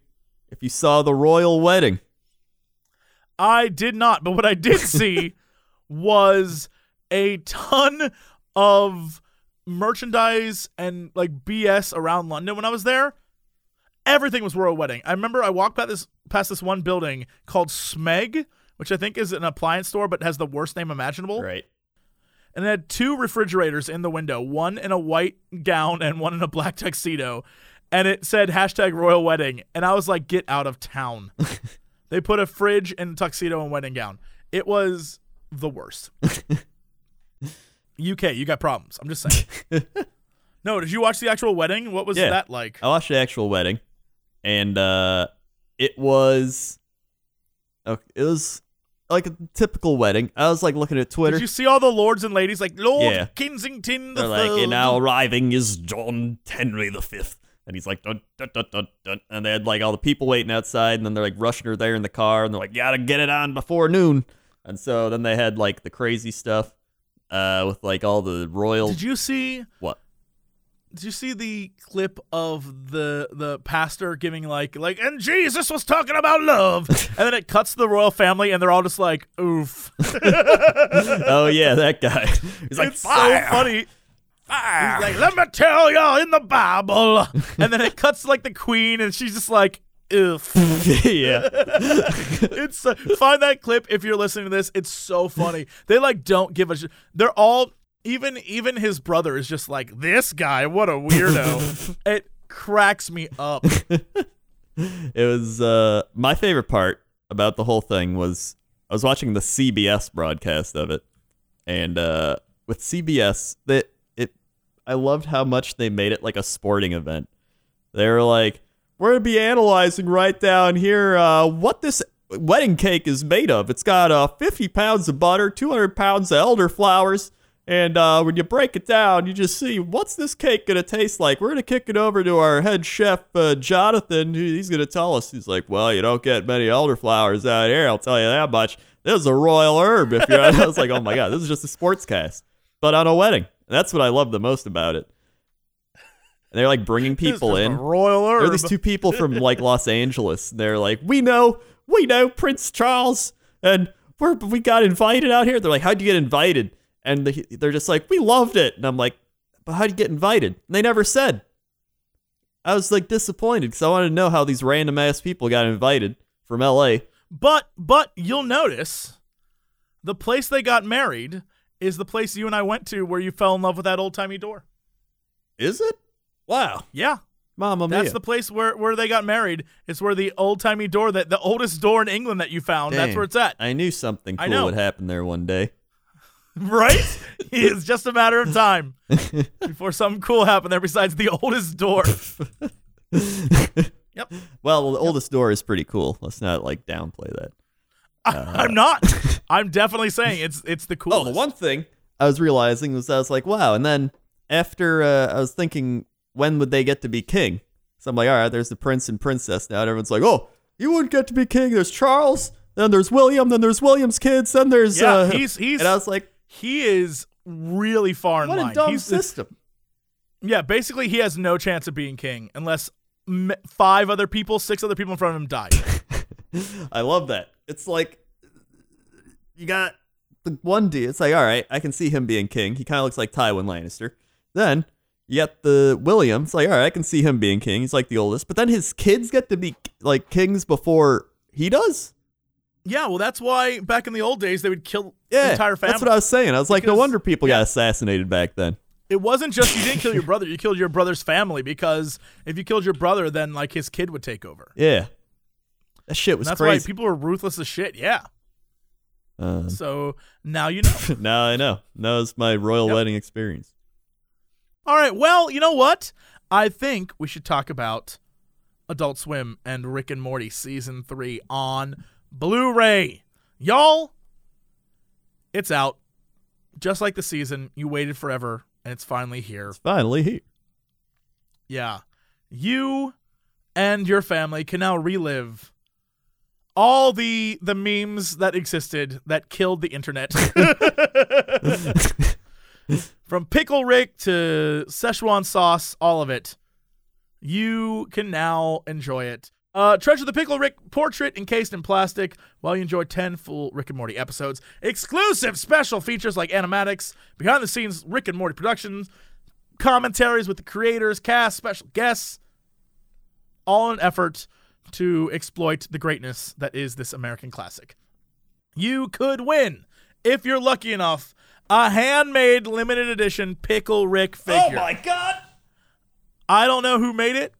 if you saw the royal wedding I did not, but what I did see was a ton of merchandise and like BS around London when I was there. Everything was royal wedding. I remember I walked past this past this one building called Smeg, which I think is an appliance store but has the worst name imaginable. right and it had two refrigerators in the window, one in a white gown and one in a black tuxedo. And it said hashtag royal wedding. And I was like, get out of town. they put a fridge and tuxedo and wedding gown. It was the worst. UK, you got problems. I'm just saying. no, did you watch the actual wedding? What was Yeah. that like? I watched the actual wedding, and uh, it was, it was like a typical wedding. I was like looking at Twitter. Did you see all the lords and ladies like Lord Yeah. Kensington the They're like, and now arriving is John Henry the Fifth, and he's like, dun, dun, dun, dun, dun. and they had like all the people waiting outside, and then they're like rushing her there in the car, and they're like, gotta get it on before noon, and so then they had like the crazy stuff, uh, with like all the royal Did you see what. Did you see the clip of the the pastor giving like like and Jesus was talking about love, and then it cuts to the royal family and they're all just like oof. oh yeah, that guy. He's like, it's fire, so funny. fire. He's like, let me tell y'all in the Bible, and then it cuts to, like the queen and she's just like oof. yeah. it's uh, find that clip if you're listening to this. It's so funny. They like don't give a. Sh- they're all even even his brother is just like this guy. What a weirdo. it cracks me up. It was uh my favorite part about the whole thing was I was watching the CBS broadcast of it. And uh with CBS that it I loved how much they made it like a sporting event. They were like, We're gonna be analyzing right down here uh what this wedding cake is made of. It's got uh 50 pounds of butter, 200 pounds of elderflowers, and uh, when you break it down, you just see what's this cake gonna taste like. We're gonna kick it over to our head chef, uh, Jonathan. who- He's gonna tell us. He's like, "Well, you don't get many elderflowers out here. I'll tell you that much. This is a royal herb." If you're, I was like, "Oh my god, this is just a sports cast, but on a wedding." And that's what I love the most about it. And they're like bringing people It's just a in. royal herb. There are these two people from like Los Angeles. They're like, we know, we know Prince Charles, and we're we got invited out here. They're like, how'd you get invited? And they, they're just like, we loved it. And I'm like, but how'd you get invited? And they never said. I was like disappointed because I wanted to know how these random ass people got invited from LA. But but you'll notice the place they got married is the place you and I went to where you fell in love with that old timey door. Is it? Wow, Yeah. Mama That's mia! the place where, where they got married. It's where the old timey door that the oldest door in England that you found. That's where it's at. I knew something I cool know. would happen there one day. Right? it's just a matter of time before something cool happened there besides the oldest door. yep. Well, the oldest door is pretty cool. Let's not like downplay that. I, I'm not. I'm definitely saying it's it's the Oh, the one thing I was realizing was I was like, wow. And then after uh, I was thinking, when would they get to be king? So I'm like, all right, there's the prince and princess now. And everyone's like, oh, you wouldn't get to be king. There's Charles, Then there's William. Then there's William's kids. Then there's Yeah, uh, he's he's and I was like, he is really far in what line. a dumb He's- system. Yeah, basically, he has no chance of being king unless m- five other people, six other people in front of him die. I love that. It's like you got the one D. It's like, all right, I can see him being king. He kind of looks like Tywin Lannister. Then you got the William. It's like, all right, I can see him being king. He's like the oldest. But then his kids get to be like kings before he does. Yeah, well, that's why back in the old days they would kill Yeah, the entire family. that's what I was saying. I was like, no wonder people yeah. got assassinated back then. it wasn't just you didn't kill your brother; you killed your brother's family because if you killed your brother, then like his kid would take over. Yeah, that shit And was that's why crazy. people were ruthless as shit. Yeah. Um, So now you know. now I know. That was my royal Yep. wedding experience. All right. Well, you know what? I think we should talk about Adult Swim and Rick and Morty season three on Blu-ray. Y'all, it's out. Just like the season, you waited forever, and it's finally here. Finally here. Yeah. You and your family can now relive all the the memes that existed that killed the internet. From Pickle Rick to Szechuan sauce, all of it. You can now enjoy it. Uh, Treasure the Pickle Rick portrait encased in plastic while you enjoy 10 full Rick and Morty episodes. Exclusive special features like animatics, behind the scenes Rick and Morty productions, commentaries with the creators, cast, special guests, all in an effort to exploit the greatness that is this American classic. You could win, if you're lucky enough, a handmade limited edition Pickle Rick figure. Oh my god! I don't know who made it.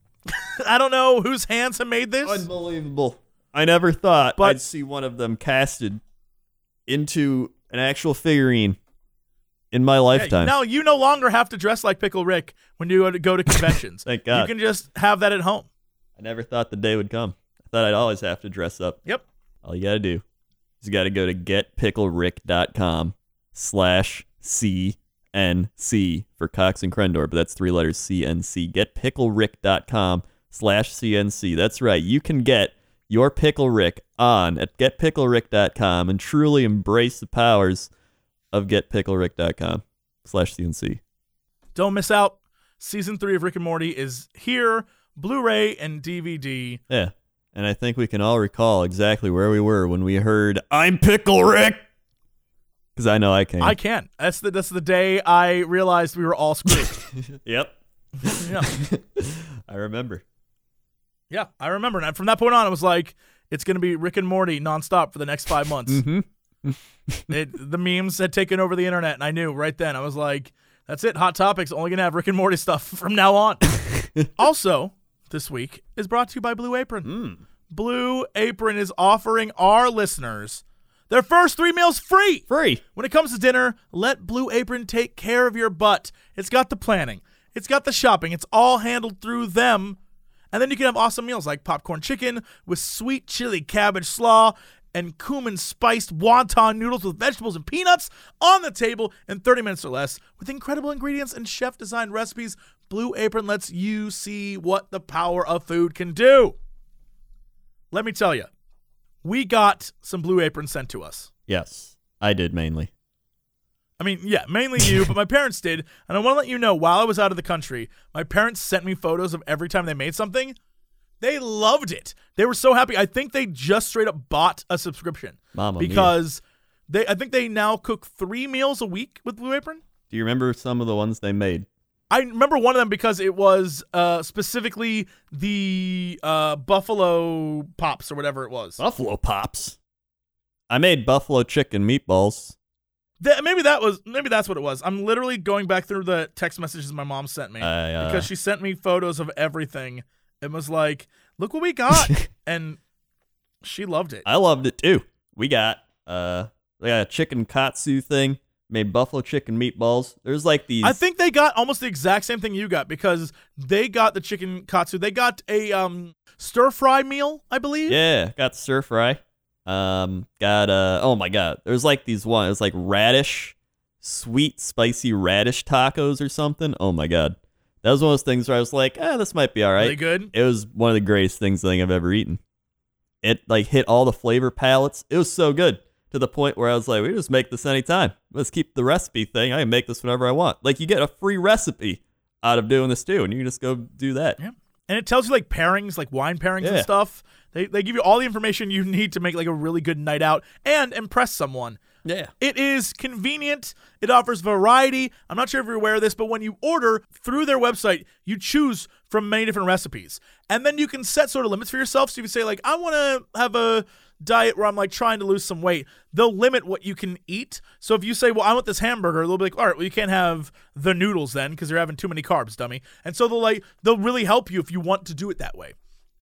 I don't know whose hands have made this. Unbelievable. I never thought But- I'd see one of them casted into an actual figurine in my lifetime. now you no longer have to dress like Pickle Rick when you go to, conventions. Thank God. You can just have that at home. I never thought the day would come. I thought I'd always have to dress up. Yep. All you gotta do is you gotta go to getpicklerick.com slash CNC for Cox and Crendor, but that's three letters CNC. Get Getpicklerick.com slash CNC. That's right. You can get your Pickle Rick on at getpicklerick.com and truly embrace the powers of getpicklerick.com slash CNC. Don't miss out. Season three of Rick and Morty is here, Blu-ray and DVD. Yeah. And I think we can all recall exactly where we were when we heard, I'm Pickle Rick. Because I know I can. I can. That's the that's the day I realized we were all screwed. Yep. yeah. I remember. yeah, I remember. And from that point on, I was like, it's gonna be Rick and Morty nonstop for the next five months. Mm-hmm. it, the memes had taken over the internet, and I knew right then. I was like, that's it. Hot Topics only gonna have Rick and Morty stuff from now on. also, this week is brought to you by Blue Apron. Mm. Blue Apron is offering our listeners their first three meals free. Free. When it comes to dinner, let Blue Apron take care of your butt. It's got the planning, it's got the shopping, it's all handled through them. And then you can have awesome meals like popcorn chicken with sweet chili cabbage slaw and cumin spiced wonton noodles with vegetables and peanuts on the table in 30 minutes or less with incredible ingredients and chef designed recipes. Blue Apron lets you see what the power of food can do. Let me tell you, we got some Blue Apron sent to us. Yes. I did mainly. I mean, yeah, mainly you, but my parents did. And I want to let you know while I was out of the country, my parents sent me photos of every time they made something. They loved it. They were so happy. I think they just straight up bought a subscription Mamma mia. because they I think they now cook 3 meals a week with Blue Apron. Do you remember some of the ones they made? I remember one of them because it was uh, specifically the uh, buffalo pops or whatever it was. Buffalo Pops. I made buffalo chicken meatballs. That, maybe that was maybe that's what it was. I'm literally going back through the text messages my mom sent me. I, uh, because she sent me photos of everything and was like, "Look what we got," and she loved it. I loved it too. We got uh we got a chicken katsu thing, made buffalo chicken meatballs. There's like these I think they got almost the exact same thing you got because they got the chicken katsu. They got a um stir fry meal, I believe. Yeah, got stir fry. Um, got uh oh my god, there's like these one. It's like radish, sweet spicy radish tacos or something. Oh my god, that was one of those things where I was like, ah, this might be all right." They good? It was one of the greatest things I think I've ever eaten. it like hit all the flavor palettes. It was so good to the point where I was like, we just make this anytime. Let's keep the recipe thing. I can make this whenever I want. Like you get a free recipe out of doing this too, and you can just go do that. Yeah. And it tells you like pairings, like wine pairings and stuff. They, they give you all the information you need to make like a really good night out and impress someone. Yeah. It is convenient. It offers variety. I'm not sure if you're aware of this, but when you order through their website, you choose from many different recipes. And then you can set sort of limits for yourself. So you can say, like, I want to have a diet where I'm like trying to lose some weight, they'll limit what you can eat. So if you say, well, I want this hamburger, they'll be like, all right, well, you can't have the noodles then because you're having too many carbs, dummy. And so they'll like, they'll really help you if you want to do it that way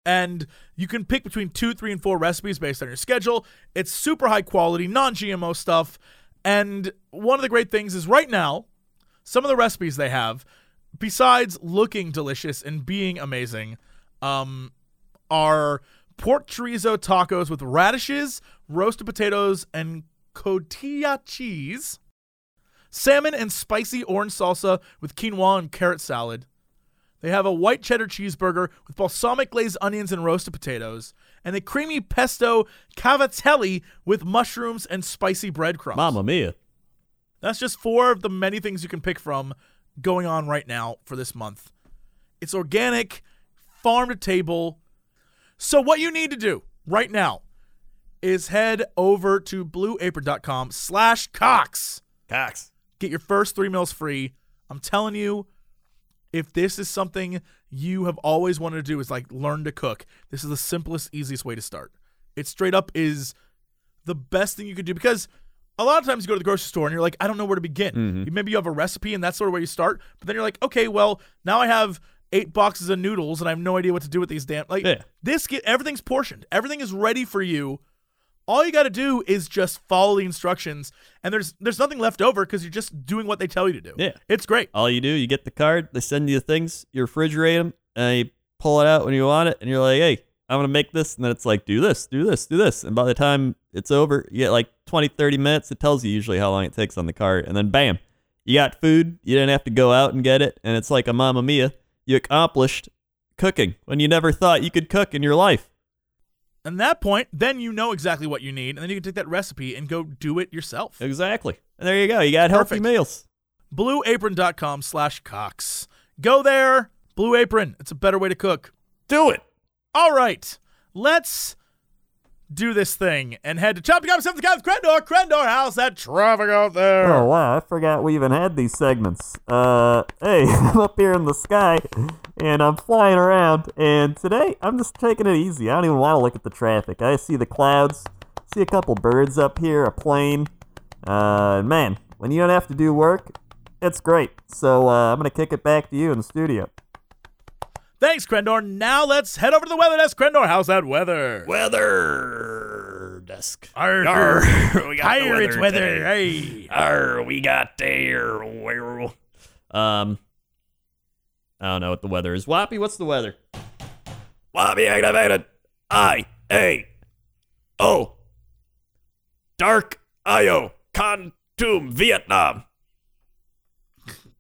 and you can pick between two, three, and four recipes based on your schedule. It's super high quality, non GMO stuff. And one of the great things is right now, some of the recipes they have, besides looking delicious and being amazing, um, are pork chorizo tacos with radishes, roasted potatoes, and cotija cheese, salmon and spicy orange salsa with quinoa and carrot salad. They have a white cheddar cheeseburger with balsamic glazed onions and roasted potatoes, and a creamy pesto cavatelli with mushrooms and spicy breadcrumbs. Mamma mia. That's just four of the many things you can pick from going on right now for this month. It's organic, farm to table. So what you need to do right now is head over to blueapron.com slash cox. Cox. Get your first three meals free. I'm telling you, if this is something you have always wanted to do is like learn to cook, this is the simplest, easiest way to start. It straight up is the best thing you could do because a lot of times you go to the grocery store and you're like, I don't know where to begin. You- Maybe you have a recipe and that's sort of where you start, but then you're like, okay, well, now I have eight boxes of noodles and I have no idea what to do with these damn like Yeah. this get everything's portioned. Everything is ready for you. All you got to do is just follow the instructions, and there's there's nothing left over because you're just doing what they tell you to do. Yeah. it's great. All you do, you get the card, they send you the things, you refrigerate them, and you pull it out when you want it, and you're like, hey, I'm going to make this. And then it's like, do this, do this, do this. And by the time it's over, you get like 20, 30 minutes. It tells you usually how long it takes on the card. And then bam, you got food. You didn't have to go out and get it. And it's like a mamma mia. You accomplished cooking when you never thought you could cook in your life. And that point, then you know exactly what you need, and then you can take that recipe and go do it yourself. Exactly. And there you go. You got healthy Perfect. meals. BlueApron.com slash Cox. Go there. Blue Apron. It's a better way to cook. Do it. All right. Let's do this thing and head to Chop Chop 7th Counts Crendor. Crendor, how's that traffic out there? Oh wow, I forgot we even had these segments. Uh, hey, I'm up here in the sky, and I'm flying around, and today I'm just taking it easy. I don't even want to look at the traffic. I see the clouds, see a couple birds up here, a plane. Uh, man, when you don't have to do work, it's great. So uh, I'm gonna kick it back to you in the studio. Thanks, Crendor. Now let's head over to the weather desk. Crendor, how's that weather? Weather desk. Arr, Arr, we got the Pirates weather weather. Hey. Arr, we got there. Um, I don't know what the weather is. Wappy, what's the weather? Lobby activated. I A O. Dark Io. Kontum, Vietnam.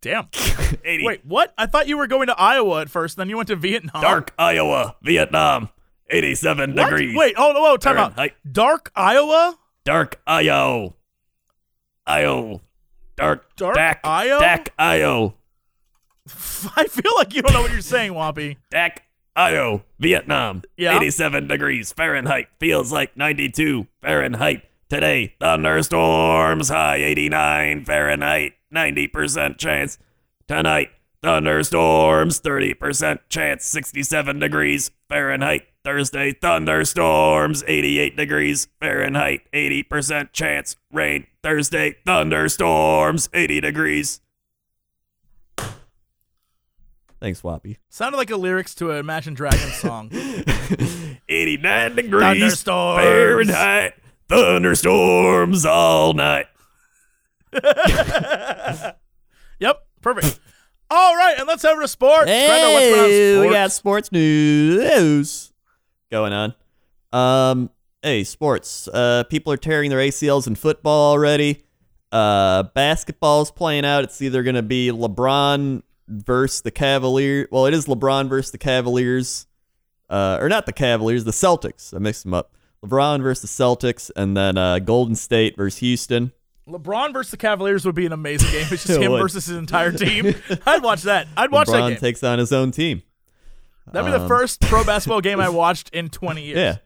Damn. 80. Wait, what? I thought you were going to Iowa at first, then you went to Vietnam. Dark Iowa, Vietnam. 87 What? degrees. Wait, oh, whoa, time out. Fahrenheit. Dark Iowa? Dark Io. Io. Dark. Dark Dak. Io? Dak Io. I feel like you don't know what you're saying, Wampy. Dak Io, Vietnam. Yeah. 87 degrees Fahrenheit. Feels like 92 Fahrenheit. Today, thunderstorms, high 89 Fahrenheit. 90% chance. Tonight, thunderstorms, 30% chance. 67 degrees Fahrenheit. Thursday, thunderstorms, 88 degrees Fahrenheit. 80% chance. Rain. Thursday, thunderstorms, 80 degrees. Thanks, Wappy. Sounded like the lyrics to a Imagine Dragons song. 89 degrees Thunderstorms. Fahrenheit. Thunderstorms all night. yep, perfect. All right, and let's head over to sports. Brenda, what's going on in Hey, we got sports news going on. Um, hey, sports. Uh, people are tearing their ACLs in football already. Uh, basketball's playing out. It's either going to be LeBron versus the Cavaliers. Well, it is LeBron versus the Cavaliers. uh, or not the Cavaliers, the Celtics. I mixed them up. LeBron versus the Celtics, and then uh, Golden State versus Houston. LeBron versus the Cavaliers would be an amazing game. It's just him would. versus his entire team. I'd watch that. I'd watch that LeBron game. takes on his own team. That'd be the first pro basketball game I watched in 20 years. Yeah.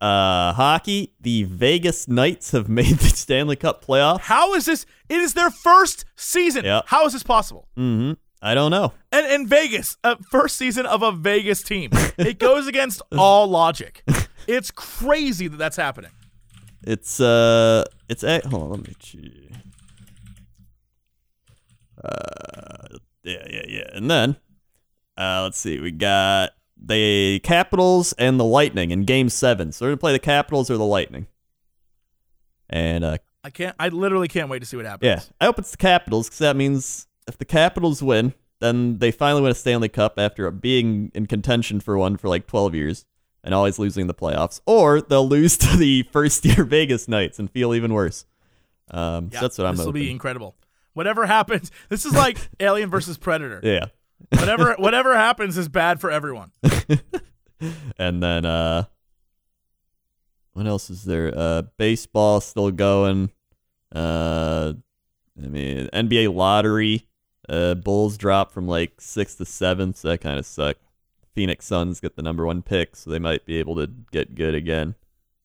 Uh, hockey, the Vegas Knights have made the Stanley Cup playoff. How is this? It is their first season. Yeah. How is this possible? hmm I don't know. And in Vegas, uh, first season of a Vegas team. It goes against all logic. It's crazy that that's happening. It's uh, it's a hold on, let me. see. Uh, yeah, yeah, yeah, and then uh, let's see, we got the Capitals and the Lightning in Game Seven. So we're gonna play the Capitals or the Lightning. And uh, I can't. I literally can't wait to see what happens. yeah, I hope it's the Capitals because that means if the Capitals win, then they finally win a Stanley Cup after being in contention for one for like 12 years and always losing the playoffs. Or they'll lose to the first year Vegas Knights and feel even worse. Um, Yeah, so that's what I'm This will be incredible. Whatever happens, this is like Alien versus Predator. yeah. Whatever whatever happens is bad for everyone. And then uh, what else is there? Uh, baseball still going. Uh, I mean NBA lottery. Uh, Bulls drop from like sixth to seventh. So that kind of sucked. Phoenix Suns get the number one pick, so they might be able to get good again.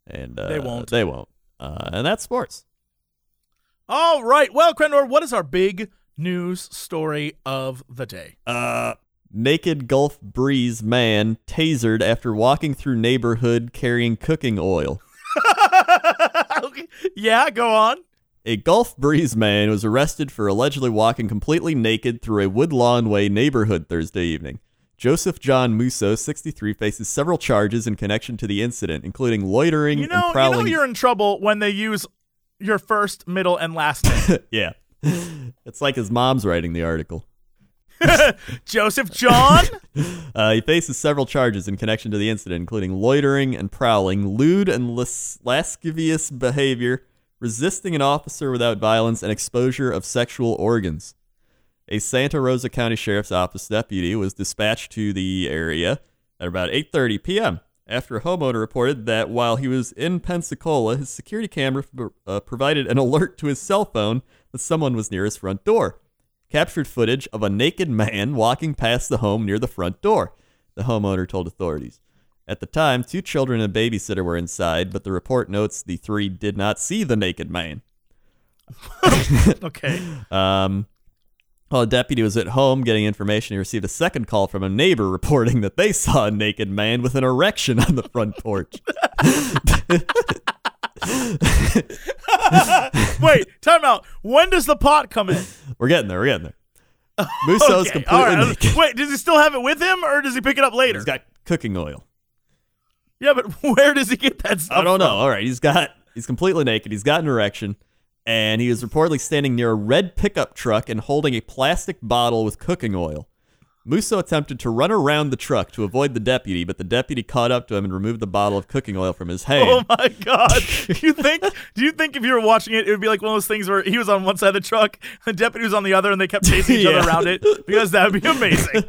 And uh, They won't. They won't. Uh, and that's sports. All right. Well, Crendor, what is our big news story of the day? Uh, naked Gulf Breeze man tasered after walking through neighborhood carrying cooking oil. Okay. Yeah, go on. A Gulf Breeze man was arrested for allegedly walking completely naked through a Woodlawn Way neighborhood Thursday evening. Joseph John Musso, 63, faces several charges in connection to the incident, including loitering You know, and You know you're in trouble when they use your first, middle, and last name. yeah. It's like his mom's writing the article. Joseph John. Uh, he faces several charges in connection to the incident, including loitering and prowling, lewd and las- lascivious behavior, resisting an officer without violence, and exposure of sexual organs. A Santa Rosa County Sheriff's Office deputy was dispatched to the area at about 8:30 p.m. after a homeowner reported that while he was in Pensacola, his security camera uh, provided an alert to his cell phone that someone was near his front door captured footage of a naked man walking past the home near the front door, the homeowner told authorities. At the time, two children and a babysitter were inside, but the report notes the three did not see the naked man. Okay. Um, while a deputy was at home getting information, he received a second call from a neighbor reporting that they saw a naked man with an erection on the front porch. Wait, time out. When does the pot come in? we're getting there. We're getting there. Musso's Okay, completely right. naked. Wait, does he still have it with him, or does he pick it up later? He's got cooking oil. yeah, but where does he get that stuff? I don't know. from? All right, he's got he's completely naked. He's got an erection, and he was reportedly standing near a red pickup truck and holding a plastic bottle with cooking oil. Musso attempted to run around the truck to avoid the deputy, but the deputy caught up to him and removed the bottle of cooking oil from his oh hand. Oh my god! Do you think? Do you think if you were watching it, it would be like one of those things where he was on one side of the truck, the deputy was on the other, and they kept chasing each Yeah. other around it? Because that would be amazing.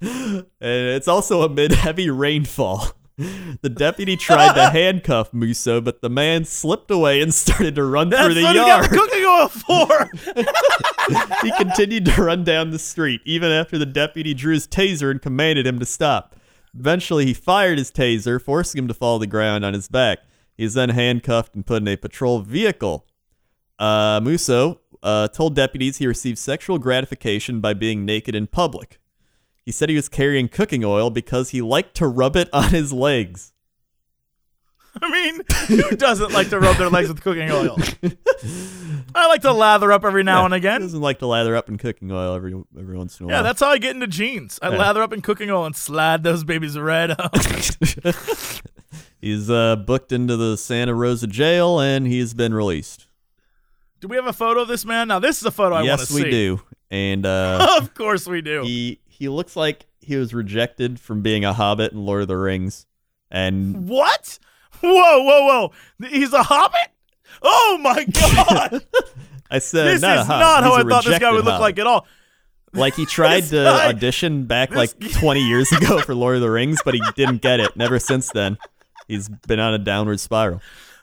And it's also amid heavy rainfall. The deputy tried to handcuff Musso, but the man slipped away and started to run That's through the what yard. he got the cooking oil for. he continued to run down the street, even after the deputy drew his taser and commanded him to stop. Eventually, he fired his taser, forcing him to fall to the ground on his back. He was then handcuffed and put in a patrol vehicle. Uh, Musso uh, told deputies he received sexual gratification by being naked in public. He said he was carrying cooking oil because he liked to rub it on his legs. I mean, who doesn't like to rub their legs with cooking oil? I like to lather up every now and He again. doesn't like to lather up in cooking oil every every once in a while. Yeah, that's how I get into jeans. I Yeah. lather up in cooking oil and slide those babies right Up. He's uh, booked into the Santa Rosa jail and he's been released. do we have a photo of this man? Now, this is a photo I want to see. yes, we do. And uh, of course we do. he he looks like he was rejected from being a hobbit in Lord of the Rings. And What? Whoa, whoa, whoa! He's a hobbit? Oh my god! I said, this not a is not how I thought this guy would look hobbit. like at all. Like he tried to guy- audition back this like 20 years ago for Lord of the Rings, but he didn't get it. Never since then, he's been on a downward spiral.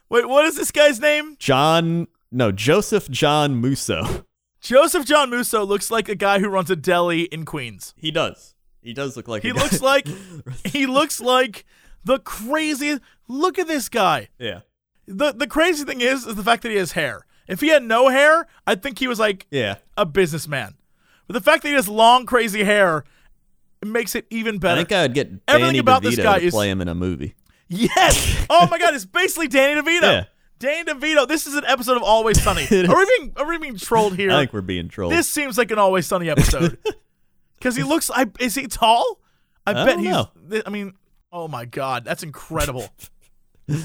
Wait, what is this guy's name? John, no, Joseph John Musso. Joseph John Musso looks like a guy who runs a deli in Queens. He does. He does look like He a guy- looks like he looks like the craziest. Look at this guy. yeah, The the crazy thing is is the fact that he has hair. If he had no hair, I'd think he was like yeah. a businessman. But the fact that he has long, crazy hair makes it even better. I think I would get Everything Danny about DeVito this guy to is- play him in a movie. yes. Oh my God! It's basically Danny DeVito. Yeah. Danny DeVito. This is an episode of Always Sunny. Are we being are we being trolled here? I think we're being trolled. This seems like an Always Sunny episode. Because he looks. I is he tall? I, I bet he's. know. I mean, oh my God, that's incredible.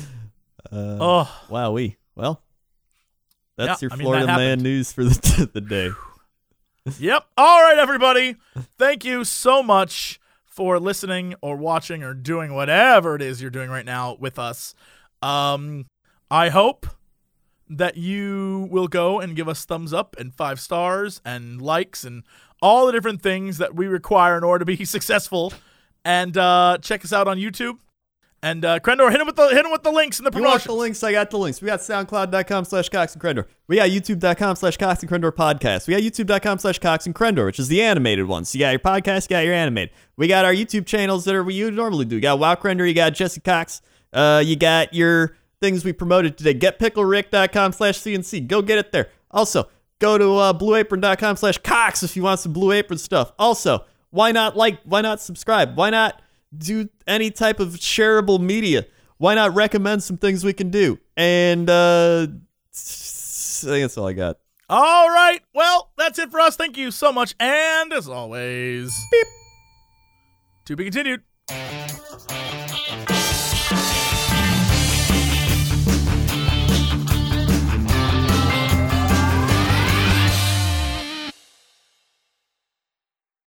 Uh, oh, wow, we well. That's Yeah, your I mean, Florida that man news for the the day. yep. All right, everybody. Thank you so much for listening or watching or doing whatever it is you're doing right now with us. Um, I hope that you will go and give us thumbs up and five stars and likes and all the different things that we require in order to be successful. And uh, check us out on YouTube. And uh, Crendor, hit him with the hit him with the links in the You want promotion. the links? I got the links. We got soundcloud.com slash Cox and Crendor. We got youtube.com slash Cox and Crendor podcast. We got youtube.com slash Cox and Crendor, which is the animated one. So you got your podcast, you got your animated. We got our YouTube channels that are what you normally do. You got Wow Crendor, you got Jesse Cox, uh, you got your things we promoted today. GetPickleRick.com slash CNC. Go get it there. Also, go to uh, BlueApron.com slash Cox if you want some Blue Apron stuff. Also, why not like, why not subscribe? Why not do any type of shareable media? Why not recommend some things we can do? And uh, I think that's all I got. All right. Well, that's it for us. Thank you so much. And as always, beep. To be continued.